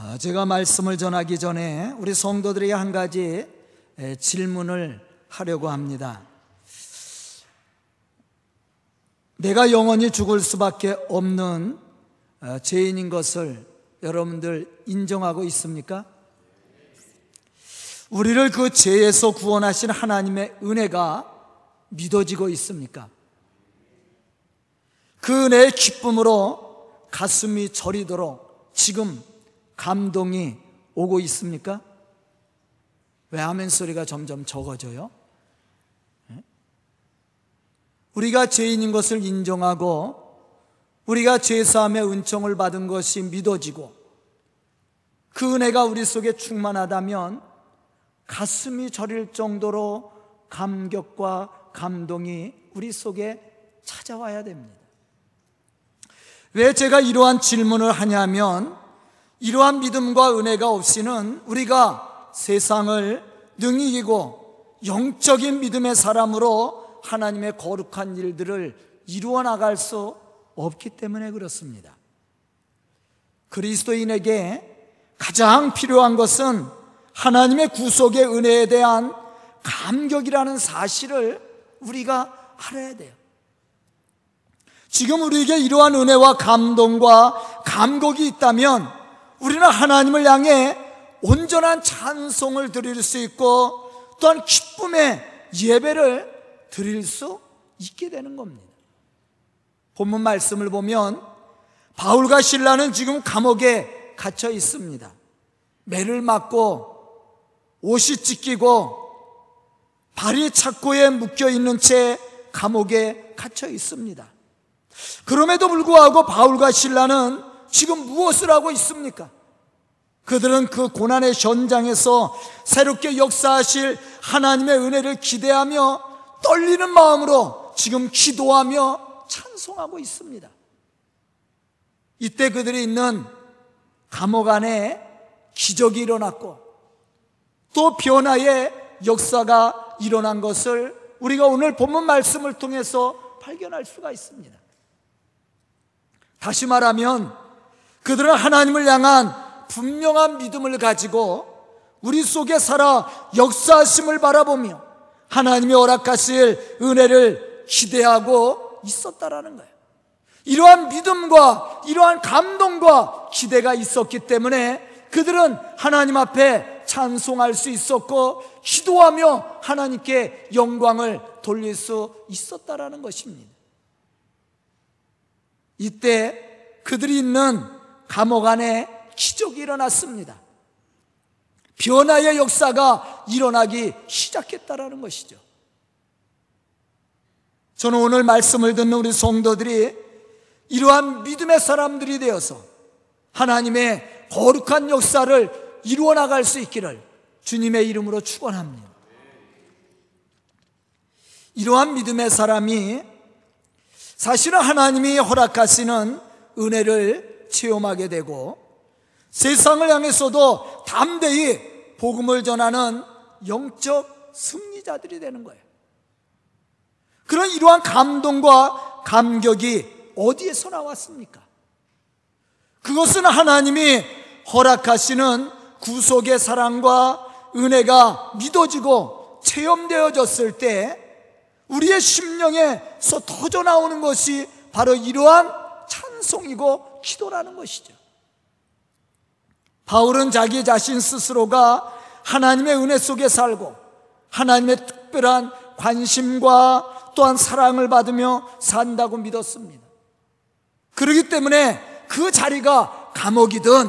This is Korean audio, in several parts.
아, 제가 말씀을 전하기 전에 우리 성도들에게 한 가지 질문을 하려고 합니다. 내가 영원히 죽을 수밖에 없는 어, 죄인인 것을 여러분들 인정하고 있습니까? 우리를 그 죄에서 구원하신 하나님의 은혜가 믿어지고 있습니까? 그 은혜의 기쁨으로 가슴이 저리도록 지금 감동이 오고 있습니까? 왜 아멘 소리가 점점 적어져요? 예? 우리가 죄인인 것을 인정하고 우리가 죄사함의 은총을 받은 것이 믿어지고 그 은혜가 우리 속에 충만하다면 가슴이 저릴 정도로 감격과 감동이 우리 속에 찾아와야 됩니다. 왜 제가 이러한 질문을 하냐면 이러한 믿음과 은혜가 없이는 우리가 세상을 능히 이기고 영적인 믿음의 사람으로 하나님의 거룩한 일들을 이루어 나갈 수 없기 때문에 그렇습니다. 그리스도인에게 가장 필요한 것은 하나님의 구속의 은혜에 대한 감격이라는 사실을 우리가 알아야 돼요. 지금 우리에게 이러한 은혜와 감동과 감격이 있다면 우리는 하나님을 향해 온전한 찬송을 드릴 수 있고 또한 기쁨의 예배를 드릴 수 있게 되는 겁니다. 본문 말씀을 보면 바울과 신라는 지금 감옥에 갇혀 있습니다. 매를 맞고 옷이 찢기고 발이 착고에 묶여 있는 채 감옥에 갇혀 있습니다. 그럼에도 불구하고 바울과 신라는 지금 무엇을 하고 있습니까? 그들은 그 고난의 현장에서 새롭게 역사하실 하나님의 은혜를 기대하며 떨리는 마음으로 지금 기도하며 찬송하고 있습니다. 이때 그들이 있는 감옥 안에 기적이 일어났고 또 변화의 역사가 일어난 것을 우리가 오늘 본문 말씀을 통해서 발견할 수가 있습니다. 다시 말하면 그들은 하나님을 향한 분명한 믿음을 가지고 우리 속에 살아 역사하심을 바라보며 하나님이 허락하실 은혜를 기대하고 있었다라는 거예요. 이러한 믿음과 이러한 감동과 기대가 있었기 때문에 그들은 하나님 앞에 찬송할 수 있었고 기도하며 하나님께 영광을 돌릴 수 있었다라는 것입니다. 이때 그들이 있는 감옥 안에 기적이 일어났습니다. 변화의 역사가 일어나기 시작했다라는 것이죠. 저는 오늘 말씀을 듣는 우리 성도들이 이러한 믿음의 사람들이 되어서 하나님의 거룩한 역사를 이루어 나갈 수 있기를 주님의 이름으로 축원합니다. 이러한 믿음의 사람이 사실은 하나님이 허락하시는 은혜를 체험하게 되고 세상을 향해서도 담대히 복음을 전하는 영적 승리자들이 되는 거예요. 그런 이러한 감동과 감격이 어디에서 나왔습니까? 그것은 하나님이 허락하시는 구속의 사랑과 은혜가 믿어지고 체험되어졌을 때 우리의 심령에서 터져 나오는 것이 바로 이러한 찬송이고 기도라는 것이죠. 바울은 자기 자신 스스로가 하나님의 은혜 속에 살고 하나님의 특별한 관심과 또한 사랑을 받으며 산다고 믿었습니다. 그러기 때문에 그 자리가 감옥이든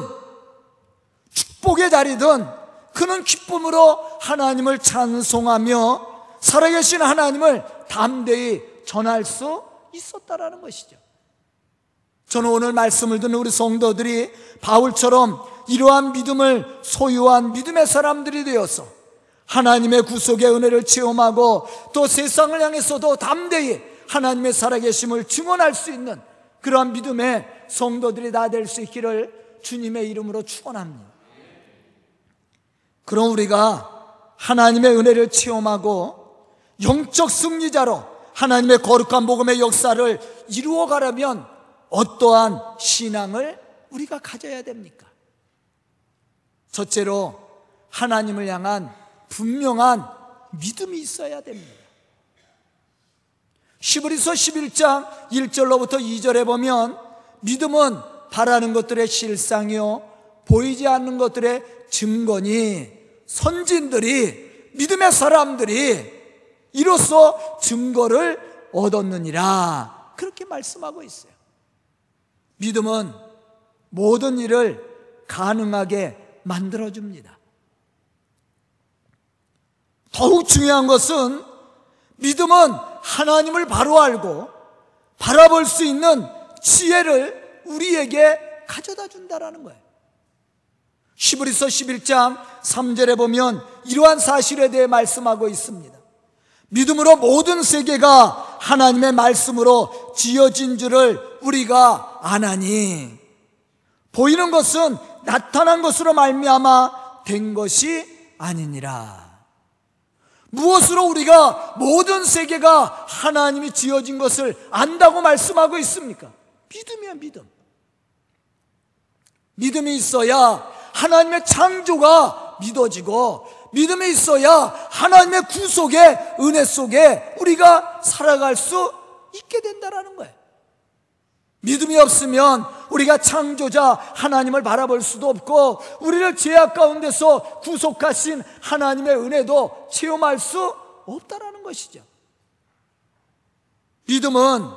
축복의 자리든 그는 기쁨으로 하나님을 찬송하며 살아계신 하나님을 담대히 전할 수 있었다라는 것이죠. 저는 오늘 말씀을 듣는 우리 성도들이 바울처럼 이러한 믿음을 소유한 믿음의 사람들이 되어서 하나님의 구속의 은혜를 체험하고 또 세상을 향해서도 담대히 하나님의 살아계심을 증언할 수 있는 그러한 믿음의 성도들이 다 될 수 있기를 주님의 이름으로 축원합니다. 그럼 우리가 하나님의 은혜를 체험하고 영적 승리자로 하나님의 거룩한 복음의 역사를 이루어 가려면 어떠한 신앙을 우리가 가져야 됩니까? 첫째로 하나님을 향한 분명한 믿음이 있어야 됩니다. 시브리서 11장 1절로부터 2절에 보면 믿음은 바라는 것들의 실상이요 보이지 않는 것들의 증거니 선진들이 믿음의 사람들이 이로써 증거를 얻었느니라 그렇게 말씀하고 있어요. 믿음은 모든 일을 가능하게 만들어줍니다. 더욱 중요한 것은 믿음은 하나님을 바로 알고 바라볼 수 있는 지혜를 우리에게 가져다 준다라는 거예요. 시브리서 11장 3절에 보면 이러한 사실에 대해 말씀하고 있습니다. 믿음으로 모든 세계가 하나님의 말씀으로 지어진 줄을 우리가 아나니 보이는 것은 나타난 것으로 말미암아 된 것이 아니니라. 무엇으로 우리가 모든 세계가 하나님이 지어진 것을 안다고 말씀하고 있습니까? 믿음이야, 믿음. 믿음이 있어야 하나님의 창조가 믿어지고 믿음이 있어야 하나님의 구속의 은혜 속에 우리가 살아갈 수 있게 된다라는 거예요. 믿음이 없으면 우리가 창조자 하나님을 바라볼 수도 없고 우리를 죄악 가운데서 구속하신 하나님의 은혜도 체험할 수 없다라는 것이죠. 믿음은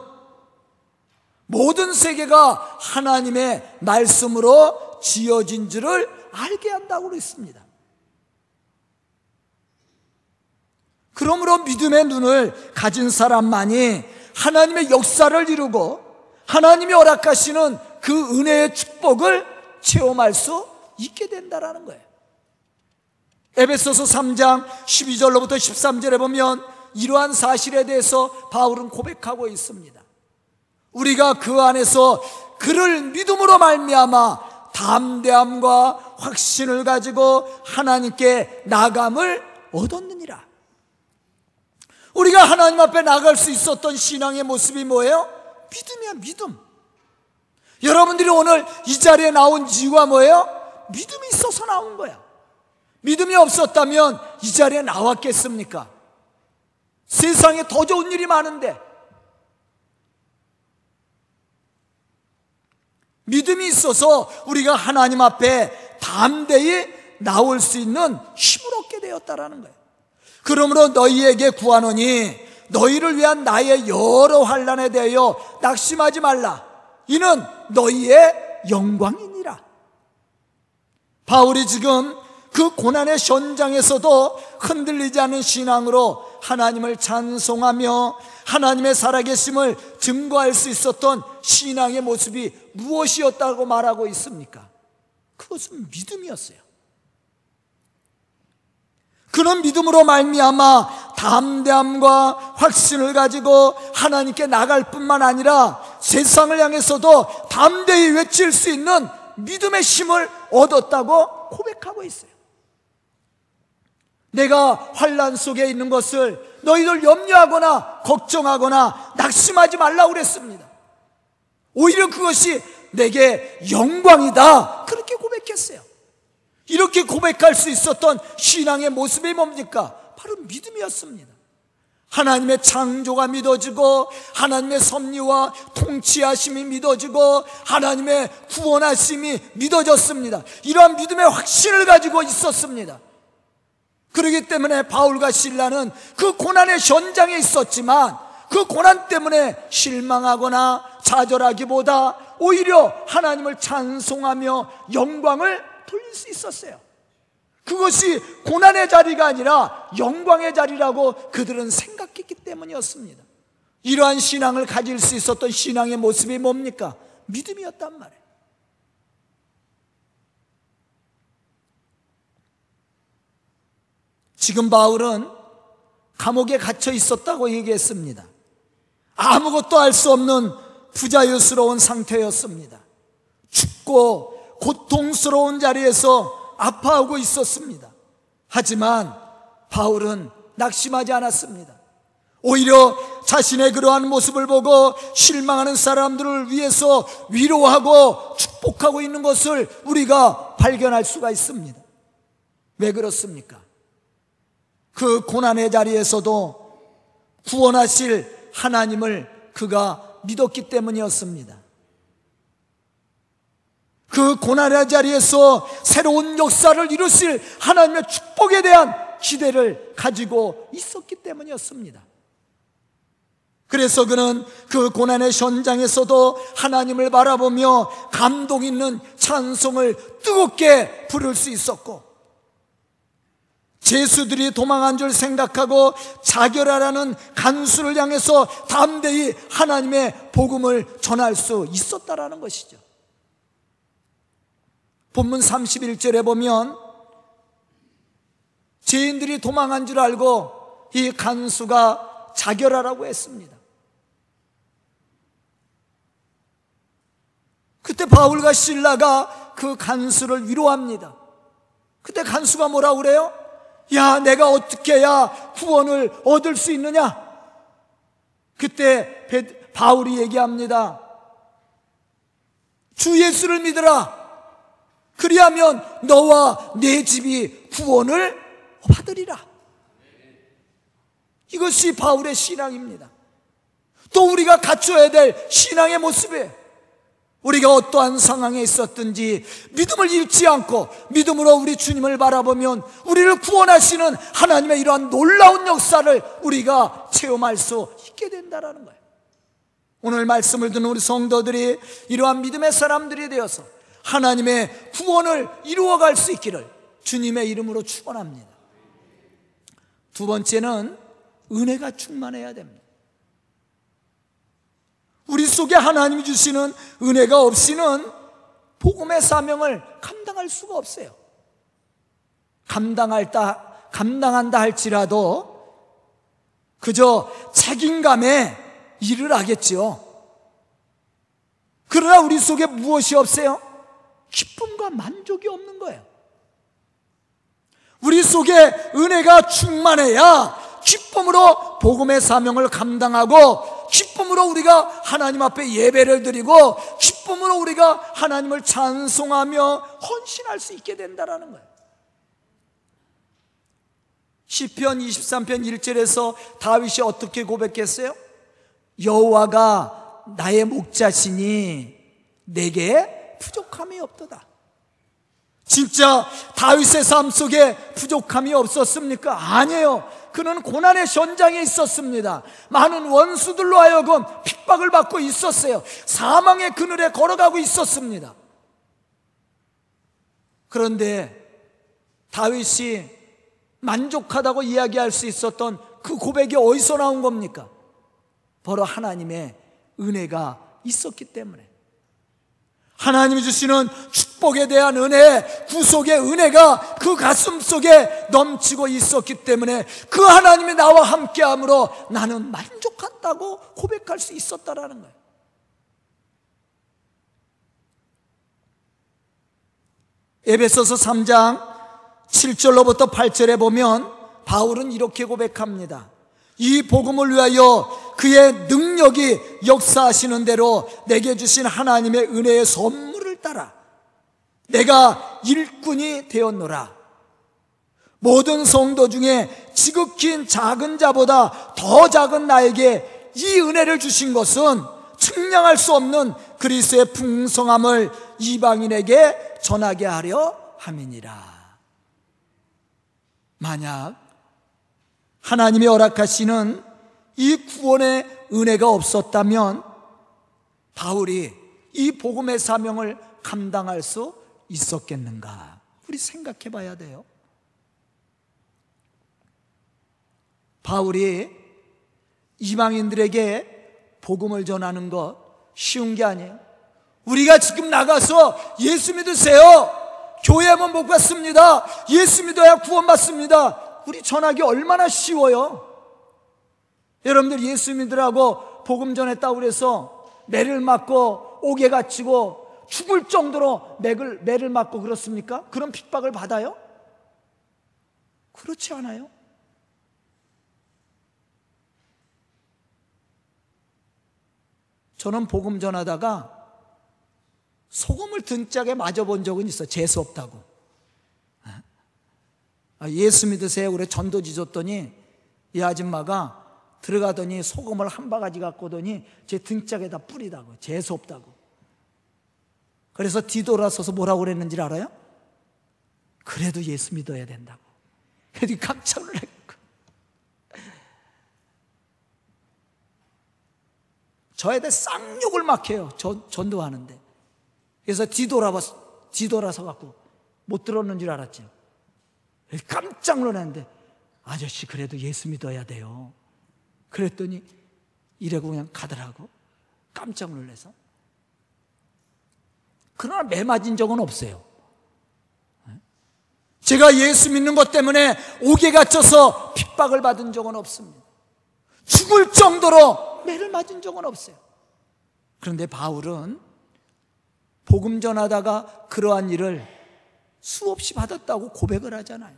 모든 세계가 하나님의 말씀으로 지어진 줄을 알게 한다고 그랬습니다. 그러므로 믿음의 눈을 가진 사람만이 하나님의 역사를 이루고 하나님이 허락하시는 그 은혜의 축복을 체험할 수 있게 된다라는 거예요. 에베소서 3장 12절로부터 13절에 보면 이러한 사실에 대해서 바울은 고백하고 있습니다. 우리가 그 안에서 그를 믿음으로 말미암아 담대함과 확신을 가지고 하나님께 나감을 얻었느니라. 우리가 하나님 앞에 나갈 수 있었던 신앙의 모습이 뭐예요? 믿음이야, 믿음. 여러분들이 오늘 이 자리에 나온 이유가 뭐예요? 믿음이 있어서 나온 거야. 믿음이 없었다면 이 자리에 나왔겠습니까? 세상에 더 좋은 일이 많은데. 믿음이 있어서 우리가 하나님 앞에 담대히 나올 수 있는 힘을 얻게 되었다라는 거예요. 그러므로 너희에게 구하노니 너희를 위한 나의 여러 환란에 대하여 낙심하지 말라. 이는 너희의 영광이니라. 바울이 지금 그 고난의 현장에서도 흔들리지 않는 신앙으로 하나님을 찬송하며 하나님의 살아계심을 증거할 수 있었던 신앙의 모습이 무엇이었다고 말하고 있습니까? 그것은 믿음이었어요. 그런 믿음으로 말미암아 담대함과 확신을 가지고 하나님께 나갈 뿐만 아니라 세상을 향해서도 담대히 외칠 수 있는 믿음의 힘을 얻었다고 고백하고 있어요. 내가 환란 속에 있는 것을 너희들 염려하거나 걱정하거나 낙심하지 말라고 그랬습니다. 오히려 그것이 내게 영광이다. 그렇게 고백했어요. 이렇게 고백할 수 있었던 신앙의 모습이 뭡니까? 바로 믿음이었습니다. 하나님의 창조가 믿어지고 하나님의 섭리와 통치하심이 믿어지고 하나님의 구원하심이 믿어졌습니다. 이러한 믿음의 확신을 가지고 있었습니다. 그러기 때문에 바울과 신라는 그 고난의 현장에 있었지만 그 고난 때문에 실망하거나 좌절하기보다 오히려 하나님을 찬송하며 영광을 돌릴 수 있었어요. 그것이 고난의 자리가 아니라 영광의 자리라고 그들은 생각했기 때문이었습니다. 이러한 신앙을 가질 수 있었던 신앙의 모습이 뭡니까? 믿음이었단 말이에요. 지금 바울은 감옥에 갇혀 있었다고 얘기했습니다. 아무것도 알 수 없는 부자유스러운 상태였습니다. 춥고 고통스러운 자리에서 아파하고 있었습니다. 하지만 바울은 낙심하지 않았습니다. 오히려 자신의 그러한 모습을 보고 실망하는 사람들을 위해서 위로하고 축복하고 있는 것을 우리가 발견할 수가 있습니다. 왜 그렇습니까? 그 고난의 자리에서도 구원하실 하나님을 그가 믿었기 때문이었습니다. 그 고난의 자리에서 새로운 역사를 이루실 하나님의 축복에 대한 기대를 가지고 있었기 때문이었습니다. 그래서 그는 그 고난의 현장에서도 하나님을 바라보며 감동 있는 찬송을 뜨겁게 부를 수 있었고 제수들이 도망한 줄 생각하고 자결하라는 간수를 향해서 담대히 하나님의 복음을 전할 수 있었다라는 것이죠. 본문 31절에 보면 죄인들이 도망한 줄 알고 이 간수가 자결하라고 했습니다. 그때 바울과 신라가 그 간수를 위로합니다. 그때 간수가 뭐라 그래요? 야, 내가 어떻게 해야 구원을 얻을 수 있느냐? 그때 바울이 얘기합니다. 주 예수를 믿으라. 그리하면 너와 내 집이 구원을 받으리라. 이것이 바울의 신앙입니다. 또 우리가 갖춰야 될 신앙의 모습이에요. 우리가 어떠한 상황에 있었든지 믿음을 잃지 않고 믿음으로 우리 주님을 바라보면 우리를 구원하시는 하나님의 이러한 놀라운 역사를 우리가 체험할 수 있게 된다는 거예요. 오늘 말씀을 듣는 우리 성도들이 이러한 믿음의 사람들이 되어서 하나님의 구원을 이루어갈 수 있기를 주님의 이름으로 축원합니다. 두 번째는 은혜가 충만해야 됩니다. 우리 속에 하나님이 주시는 은혜가 없이는 복음의 사명을 감당할 수가 없어요. 감당할다, 감당한다 할지라도 그저 책임감에 일을 하겠지요. 그러나 우리 속에 무엇이 없어요? 기쁨과 만족이 없는 거예요. 우리 속에 은혜가 충만해야 기쁨으로 복음의 사명을 감당하고 기쁨으로 우리가 하나님 앞에 예배를 드리고 기쁨으로 우리가 하나님을 찬송하며 헌신할 수 있게 된다라는 거예요. 시편 23편 1절에서 다윗이 어떻게 고백했어요? 여호와가 나의 목자시니 내게 부족함이 없도다. 진짜 다윗의 삶 속에 부족함이 없었습니까? 아니에요. 그는 고난의 현장에 있었습니다. 많은 원수들로 하여금 핍박을 받고 있었어요. 사망의 그늘에 걸어가고 있었습니다. 그런데 다윗이 만족하다고 이야기할 수 있었던 그 고백이 어디서 나온 겁니까? 바로 하나님의 은혜가 있었기 때문에. 하나님이 주시는 축복에 대한 은혜, 구속의 은혜가 그 가슴 속에 넘치고 있었기 때문에 그 하나님이 나와 함께함으로 나는 만족한다고 고백할 수 있었다라는 거예요. 에베소서 3장 7절로부터 8절에 보면 바울은 이렇게 고백합니다. 이 복음을 위하여 그의 능력이 역사하시는 대로 내게 주신 하나님의 은혜의 선물을 따라 내가 일꾼이 되었노라. 모든 성도 중에 지극히 작은 자보다 더 작은 나에게 이 은혜를 주신 것은 측량할 수 없는 그리스의 풍성함을 이방인에게 전하게 하려 함이니라. 만약 하나님이 허락하시는 이 구원의 은혜가 없었다면 바울이 이 복음의 사명을 감당할 수 있었겠는가? 우리 생각해 봐야 돼요. 바울이 이방인들에게 복음을 전하는 것 쉬운 게 아니에요. 우리가 지금 나가서 예수 믿으세요. 교회만 못 갔습니다. 예수 믿어야 구원받습니다. 우리 전하기 얼마나 쉬워요. 여러분들 예수 믿으라고 복음 전했다고 그래서 매를 맞고 옥에 갇히고 죽을 정도로 매를, 매를 맞고 그렇습니까? 그런 핍박을 받아요? 그렇지 않아요? 저는 복음 전하다가 소금을 등짝에 맞아 본 적은 있어. 재수 없다고. 아, 예수 믿으세요. 그래 전도지 줬더니 이 아줌마가 들어가더니 소금을 한 바가지 갖고 오더니 제 등짝에다 뿌리다고 재수 없다고. 그래서 뒤돌아서서 뭐라고 그랬는지 알아요? 그래도 예수 믿어야 된다고. 그래서 깜짝 놀랐고 저에 대해 쌍욕을 막 해요. 전, 전도하는데. 그래서 뒤돌아봐 뒤돌아서 갖고 못 들었는 줄 알았죠 깜짝 놀랐는데 아저씨 그래도 예수 믿어야 돼요 그랬더니 이래고 그냥 가더라고. 깜짝 놀라서. 그러나 매 맞은 적은 없어요. 제가 예수 믿는 것 때문에 옥에 갇혀서 핍박을 받은 적은 없습니다. 죽을 정도로 매를 맞은 적은 없어요. 그런데 바울은 복음 전하다가 그러한 일을 수없이 받았다고 고백을 하잖아요.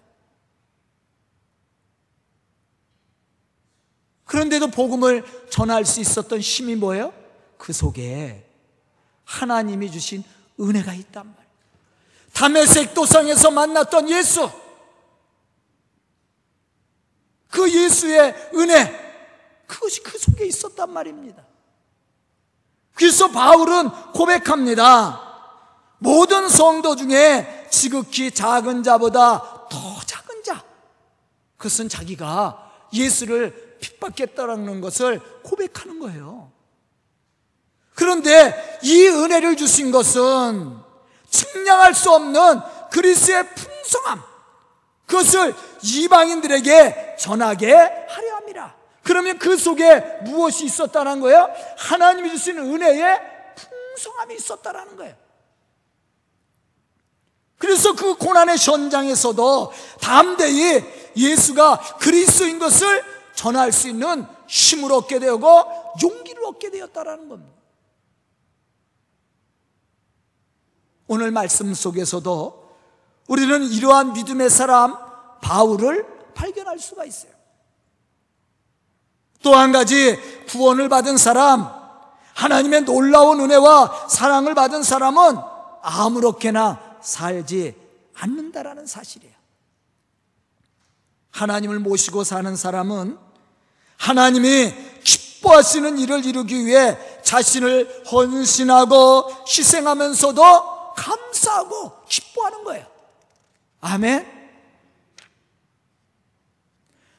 그런데도 복음을 전할 수 있었던 힘이 뭐예요? 그 속에 하나님이 주신 은혜가 있단 말이에요. 담에색 도상에서 만났던 예수. 그 예수의 은혜. 그것이 그 속에 있었단 말입니다. 그래서 바울은 고백합니다. 모든 성도 중에 지극히 작은 자보다 더 작은 자. 그것은 자기가 예수를 핍박했다라는 것을 고백하는 거예요. 그런데 이 은혜를 주신 것은 측량할 수 없는 그리스의 풍성함, 그것을 이방인들에게 전하게 하려 함이라. 그러면 그 속에 무엇이 있었다는 거예요? 하나님이 주신 은혜의 풍성함이 있었다는 거예요. 그래서 그 고난의 현장에서도 담대히 예수가 그리스인 것을 전할 수 있는 힘을 얻게 되고 용기를 얻게 되었다라는 겁니다. 오늘 말씀 속에서도 우리는 이러한 믿음의 사람 바울을 발견할 수가 있어요. 또 한 가지 구원을 받은 사람, 하나님의 놀라운 은혜와 사랑을 받은 사람은 아무렇게나 살지 않는다라는 사실이에요. 하나님을 모시고 사는 사람은 하나님이 기뻐하시는 일을 이루기 위해 자신을 헌신하고 희생하면서도 감사하고 기뻐하는 거예요. 아멘.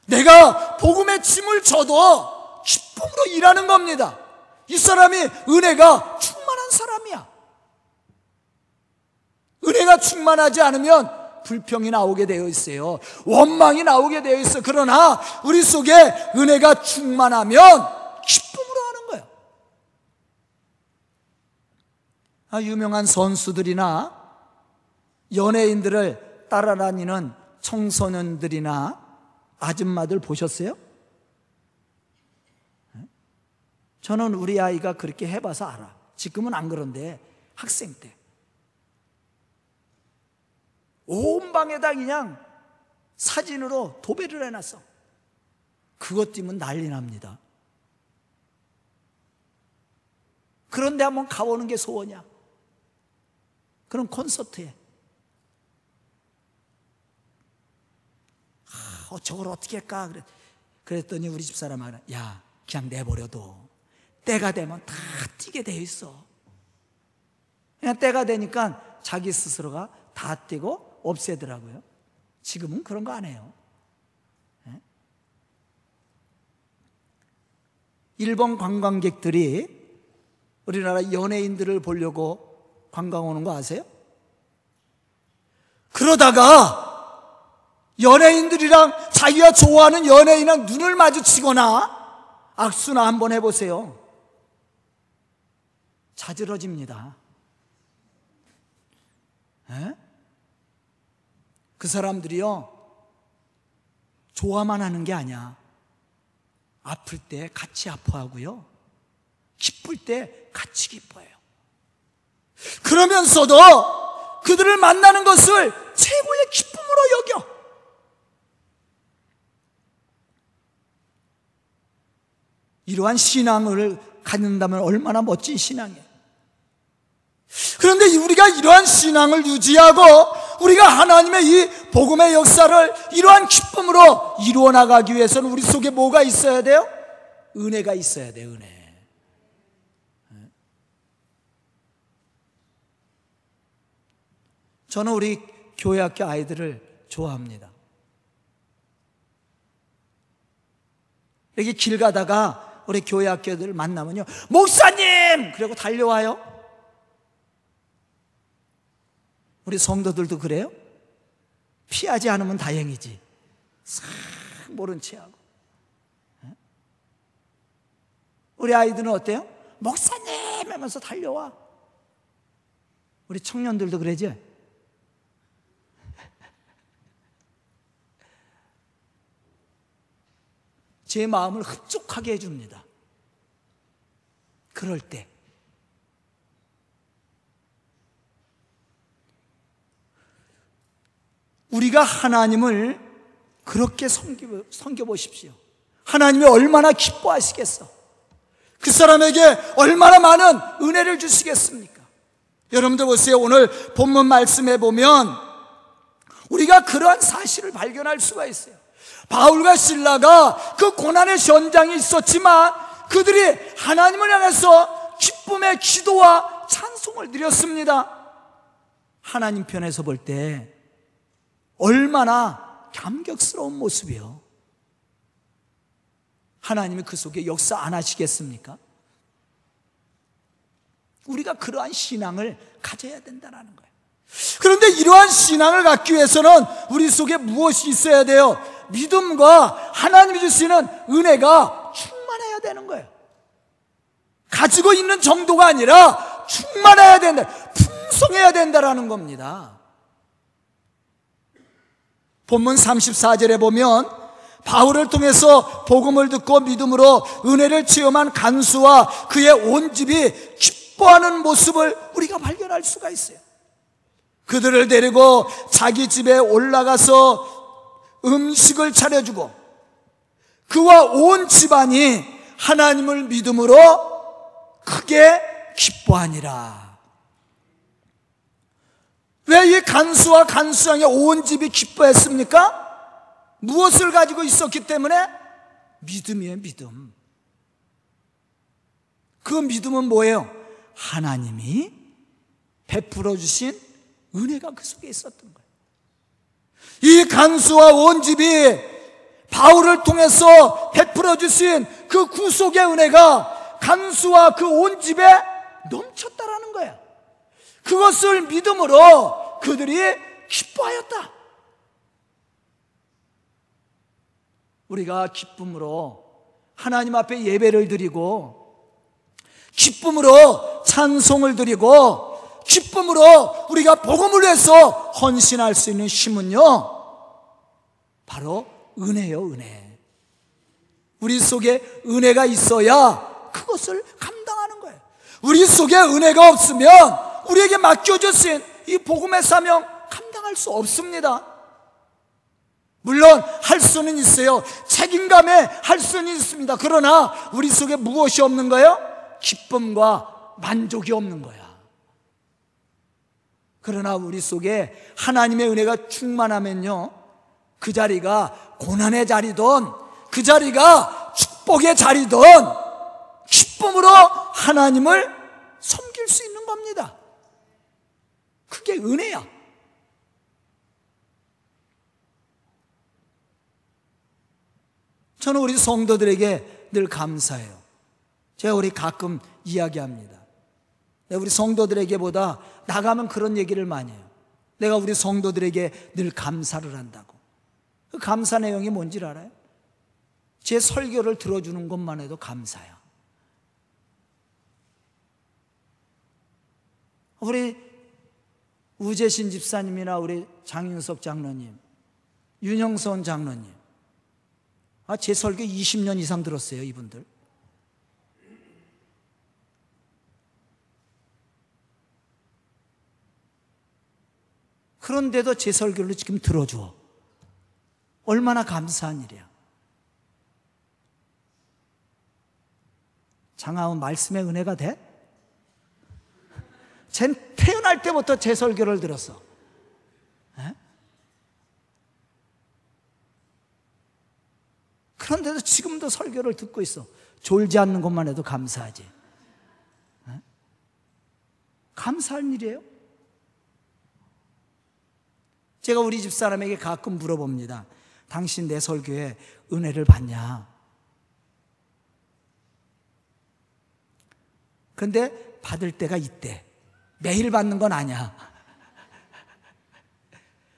내가 복음의 짐을 져도 기쁨으로 일하는 겁니다. 이 사람이 은혜가 충만한 사람이야. 은혜가 충만하지 않으면 불평이 나오게 되어 있어요. 원망이 나오게 되어 있어. 그러나 우리 속에 은혜가 충만하면 기쁨으로 하는 거예요. 아, 유명한 선수들이나 연예인들을 따라다니는 청소년들이나 아줌마들 보셨어요? 저는 우리 아이가 그렇게 해봐서 알아. 지금은 안 그런데 학생 때. 온 방에다 그냥 사진으로 도배를 해놨어. 그것 때문에 난리 납니다. 그런데 한번 가보는 게 소원이야. 그런 콘서트에. 아, 어, 저걸 어떻게 할까? 그랬, 그랬더니 우리 집사람 하나, 야, 그냥 내버려둬. 때가 되면 다 뛰게 돼 있어. 그냥 때가 되니까 자기 스스로가 다 뛰고 없애더라고요. 지금은 그런 거 안 해요. 예? 일본 관광객들이 우리나라 연예인들을 보려고 관광 오는 거 아세요? 그러다가 연예인들이랑 자기가 좋아하는 연예인이랑 눈을 마주치거나 악수나 한번 해보세요. 자지러집니다. 에? 그 사람들이요, 좋아만 하는 게 아니야. 아플 때 같이 아파하고요. 기쁠 때 같이 기뻐해요. 그러면서도 그들을 만나는 것을 최고의 기쁨으로 여겨. 이러한 신앙을 갖는다면 얼마나 멋진 신앙이에요. 그런데 우리가 이러한 신앙을 유지하고 우리가 하나님의 이 복음의 역사를 이러한 기쁨으로 이루어 나가기 위해서는 우리 속에 뭐가 있어야 돼요? 은혜가 있어야 돼, 은혜. 저는 우리 교회 학교 아이들을 좋아합니다. 여기 길 가다가 우리 교회 학교들 만나면요. 목사님! 그리고 달려와요. 우리 성도들도 그래요? 피하지 않으면 다행이지. 싹 모른 채 하고. 우리 아이들은 어때요? 목사님! 하면서 달려와. 우리 청년들도 그러지? 제 마음을 흡족하게 해줍니다. 그럴 때. 우리가 하나님을 그렇게 섬겨, 섬겨 보십시오. 하나님이 얼마나 기뻐하시겠어. 그 사람에게 얼마나 많은 은혜를 주시겠습니까? 여러분들 보세요. 오늘 본문 말씀해 보면 우리가 그러한 사실을 발견할 수가 있어요. 바울과 신라가 그 고난의 현장에 있었지만 그들이 하나님을 향해서 기쁨의 기도와 찬송을 드렸습니다. 하나님 편에서 볼 때 얼마나 감격스러운 모습이요. 하나님이 그 속에 역사 안 하시겠습니까? 우리가 그러한 신앙을 가져야 된다는 거예요. 그런데 이러한 신앙을 갖기 위해서는 우리 속에 무엇이 있어야 돼요? 믿음과 하나님이 주시는 은혜가 충만해야 되는 거예요. 가지고 있는 정도가 아니라 충만해야 된다. 풍성해야 된다라는 겁니다. 본문 34절에 보면 바울을 통해서 복음을 듣고 믿음으로 은혜를 체험한 간수와 그의 온 집이 기뻐하는 모습을 우리가 발견할 수가 있어요. 그들을 데리고 자기 집에 올라가서 음식을 차려주고 그와 온 집안이 하나님을 믿음으로 크게 기뻐하니라. 왜 이 간수와 간수장의 온 집이 기뻐했습니까? 무엇을 가지고 있었기 때문에? 믿음이에요, 믿음. 그 믿음은 뭐예요? 하나님이 베풀어 주신 은혜가 그 속에 있었던 거예요. 이 간수와 온 집이 바울을 통해서 베풀어 주신 그 구속의 은혜가 간수와 그 온 집에 넘쳤다라는 거야. 그것을 믿음으로 그들이 기뻐하였다. 우리가 기쁨으로 하나님 앞에 예배를 드리고 기쁨으로 찬송을 드리고 기쁨으로 우리가 복음을 위해서 헌신할 수 있는 힘은요, 바로 은혜요, 은혜. 우리 속에 은혜가 있어야 그것을 감당하는 거예요. 우리 속에 은혜가 없으면 우리에게 맡겨주신 이 복음의 사명 감당할 수 없습니다. 물론 할 수는 있어요. 책임감에 할 수는 있습니다. 그러나 우리 속에 무엇이 없는 거예요? 기쁨과 만족이 없는 거야. 그러나 우리 속에 하나님의 은혜가 충만하면요. 그 자리가 고난의 자리든 그 자리가 축복의 자리든 기쁨으로 하나님을 섬길 수 있는 겁니다. 그게 은혜야. 저는 우리 성도들에게 늘 감사해요. 제가 우리 가끔 이야기합니다. 우리 성도들에게보다 나가면 그런 얘기를 많이 해요. 내가 우리 성도들에게 늘 감사를 한다고. 그 감사 내용이 뭔지 알아요? 제 설교를 들어주는 것만 해도 감사야. 우리 우재신 집사님이나 우리 장윤석 장로님, 윤영선 장로님. 아, 제 설교 20년 이상 들었어요, 이분들. 그런데도 제 설교를 지금 들어줘. 얼마나 감사한 일이야. 장하은 말씀의 은혜가 돼? 쟨 태어날 때부터 제 설교를 들었어. 에? 그런데도 지금도 설교를 듣고 있어. 졸지 않는 것만 해도 감사하지. 에? 감사할 일이에요? 제가 우리 집 사람에게 가끔 물어봅니다. 당신 내 설교에 은혜를 받냐? 근데 받을 때가 있대. 매일 받는 건 아니야.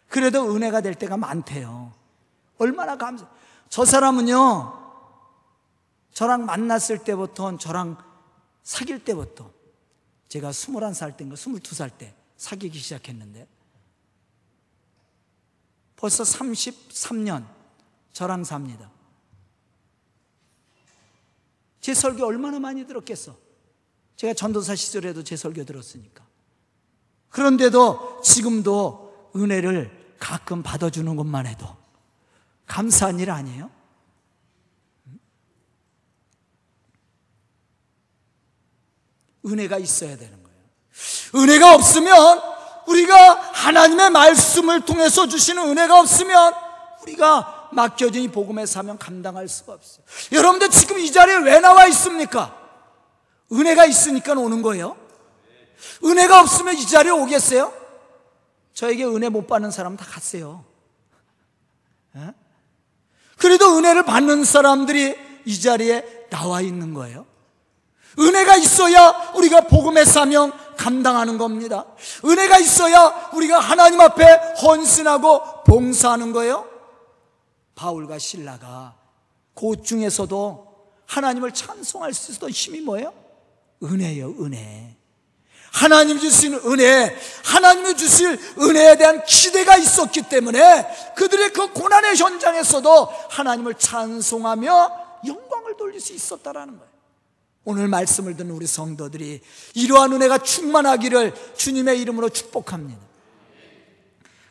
그래도 은혜가 될 때가 많대요. 얼마나 감사. 저 사람은요, 저랑 만났을 때부터, 저랑 사귈 때부터, 제가 21살 때인가 22살 때 사귀기 시작했는데, 벌써 33년 저랑 삽니다. 제 설교 얼마나 많이 들었겠어? 제가 전도사 시절에도 제 설교 들었으니까. 그런데도 지금도 은혜를 가끔 받아주는 것만 해도 감사한 일 아니에요? 은혜가 있어야 되는 거예요. 은혜가 없으면 우리가 하나님의 말씀을 통해서 주시는 은혜가 없으면 우리가 맡겨진 이 복음의 사명 감당할 수가 없어요. 여러분들 지금 이 자리에 왜 나와 있습니까? 은혜가 있으니까 오는 거예요. 은혜가 없으면 이 자리에 오겠어요? 저에게 은혜 못 받는 사람 다 갔어요. 에? 그래도 은혜를 받는 사람들이 이 자리에 나와 있는 거예요. 은혜가 있어야 우리가 복음의 사명 감당하는 겁니다. 은혜가 있어야 우리가 하나님 앞에 헌신하고 봉사하는 거예요. 바울과 신라가 그 중에서도 하나님을 찬송할 수 있었던 힘이 뭐예요? 은혜요, 은혜. 하나님 주신 은혜, 하나님이 주실 은혜에 대한 기대가 있었기 때문에 그들의 그 고난의 현장에서도 하나님을 찬송하며 영광을 돌릴 수 있었다라는 거예요. 오늘 말씀을 듣는 우리 성도들이 이러한 은혜가 충만하기를 주님의 이름으로 축복합니다.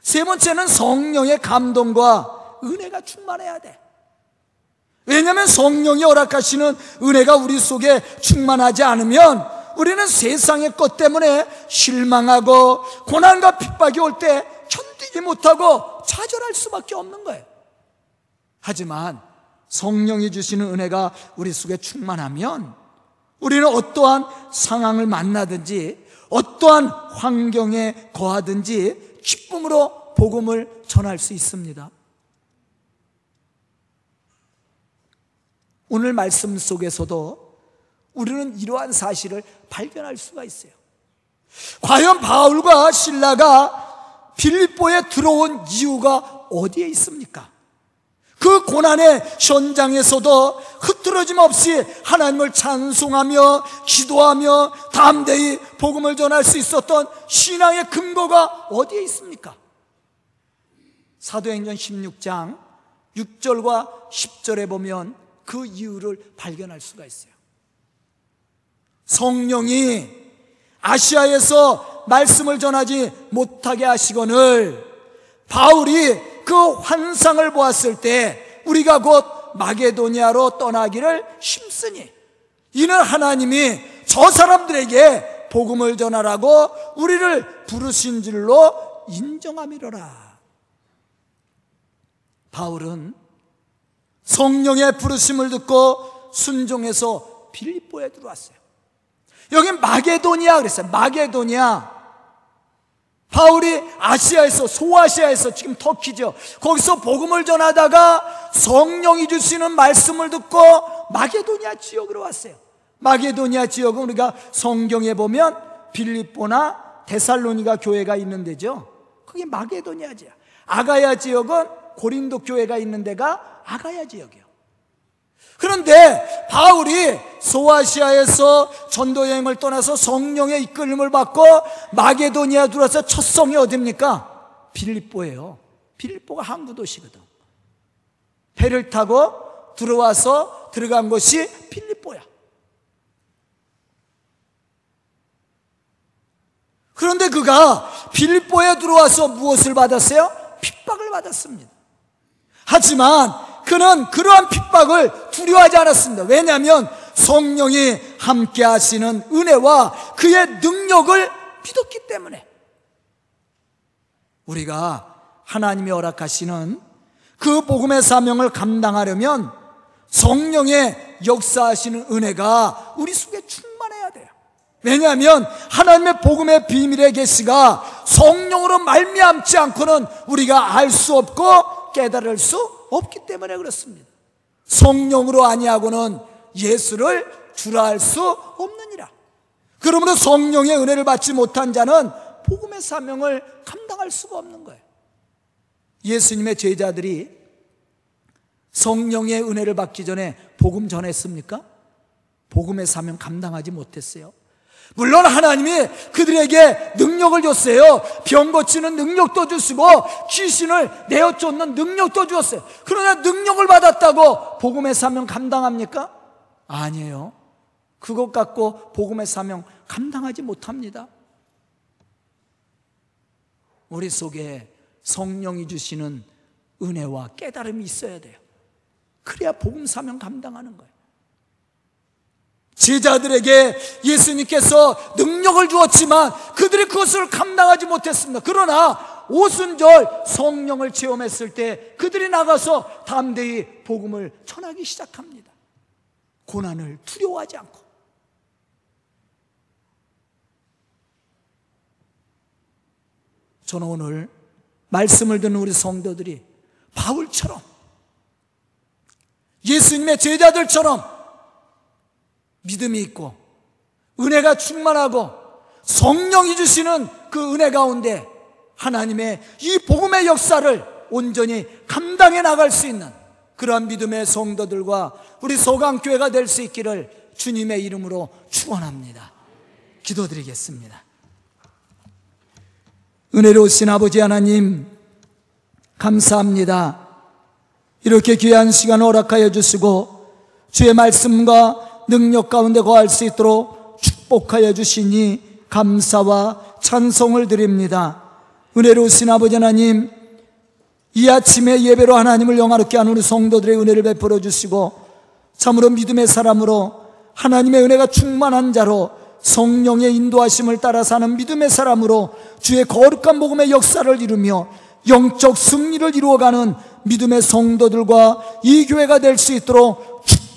세 번째는 성령의 감동과 은혜가 충만해야 돼. 왜냐하면 성령이 허락하시는 은혜가 우리 속에 충만하지 않으면 우리는 세상의 것 때문에 실망하고 고난과 핍박이 올 때 견디지 못하고 좌절할 수밖에 없는 거예요. 하지만 성령이 주시는 은혜가 우리 속에 충만하면 우리는 어떠한 상황을 만나든지 어떠한 환경에 거하든지 기쁨으로 복음을 전할 수 있습니다. 오늘 말씀 속에서도 우리는 이러한 사실을 발견할 수가 있어요. 과연 바울과 신라가 빌립보에 들어온 이유가 어디에 있습니까? 그 고난의 현장에서도 흐트러짐 없이 하나님을 찬송하며 기도하며 담대히 복음을 전할 수 있었던 신앙의 근거가 어디에 있습니까? 사도행전 16장 6절과 10절에 보면 그 이유를 발견할 수가 있어요. 성령이 아시아에서 말씀을 전하지 못하게 하시거늘 바울이 그 환상을 보았을 때 우리가 곧 마게도니아로 떠나기를 힘쓰니 이는 하나님이 저 사람들에게 복음을 전하라고 우리를 부르신 줄로 인정함이로라. 바울은 성령의 부르심을 듣고 순종해서 빌립보에 들어왔어요. 여기 마게도니아 그랬어요. 마게도니아. 바울이 아시아에서 소아시아에서 지금 터키죠. 거기서 복음을 전하다가 성령이 주시는 말씀을 듣고 마게도니아 지역으로 왔어요. 마게도니아 지역은 우리가 성경에 보면 빌립보나 데살로니가 교회가 있는 데죠. 그게 마게도니아 지역. 아가야 지역은 고린도 교회가 있는 데가 아가야 지역이에요. 그런데 바울이 소아시아에서 전도 여행을 떠나서 성령의 이끌림을 받고 마게도니아 들어와서 첫 성이 어딥니까? 빌립보예요. 빌립보가 항구 도시거든. 배를 타고 들어와서 들어간 곳이 빌립보야. 그런데 그가 빌립보에 들어와서 무엇을 받았어요? 핍박을 받았습니다. 하지만 그는 그러한 핍박을 두려워하지 않았습니다. 왜냐하면 성령이 함께 하시는 은혜와 그의 능력을 믿었기 때문에 우리가 하나님이 허락하시는 그 복음의 사명을 감당하려면 성령의 역사하시는 은혜가 우리 속에 충만해야 돼요. 왜냐하면 하나님의 복음의 비밀의 계시가 성령으로 말미암지 않고는 우리가 알 수 없고 깨달을 수 없기 때문에 그렇습니다. 성령으로 아니하고는 예수를 주라 할 수 없느니라. 그러므로 성령의 은혜를 받지 못한 자는 복음의 사명을 감당할 수가 없는 거예요. 예수님의 제자들이 성령의 은혜를 받기 전에 복음 전했습니까? 복음의 사명 감당하지 못했어요. 물론 하나님이 그들에게 능력을 줬어요. 병 고치는 능력도 주시고 귀신을 내어 쫓는 능력도 주었어요. 그러나 능력을 받았다고 복음의 사명 감당합니까? 아니에요. 그것 갖고 복음의 사명 감당하지 못합니다. 우리 속에 성령이 주시는 은혜와 깨달음이 있어야 돼요. 그래야 복음 사명 감당하는 거예요. 제자들에게 예수님께서 능력을 주었지만 그들이 그것을 감당하지 못했습니다. 그러나 오순절 성령을 체험했을 때 그들이 나가서 담대히 복음을 전하기 시작합니다. 고난을 두려워하지 않고. 저는 오늘 말씀을 듣는 우리 성도들이 바울처럼 예수님의 제자들처럼 믿음이 있고 은혜가 충만하고 성령이 주시는 그 은혜 가운데 하나님의 이 복음의 역사를 온전히 감당해 나갈 수 있는 그러한 믿음의 성도들과 우리 소강교회가 될 수 있기를 주님의 이름으로 축원합니다. 기도드리겠습니다. 은혜로우신 아버지 하나님 감사합니다. 이렇게 귀한 시간 허락하여 주시고 주의 말씀과 능력 가운데 거할 수 있도록 축복하여 주시니 감사와 찬송을 드립니다. 은혜로우신 아버지 하나님 이 아침에 예배로 하나님을 영화롭게 하는 우리 성도들의 은혜를 베풀어 주시고 참으로 믿음의 사람으로 하나님의 은혜가 충만한 자로 성령의 인도하심을 따라 사는 믿음의 사람으로 주의 거룩한 복음의 역사를 이루며 영적 승리를 이루어가는 믿음의 성도들과 이 교회가 될 수 있도록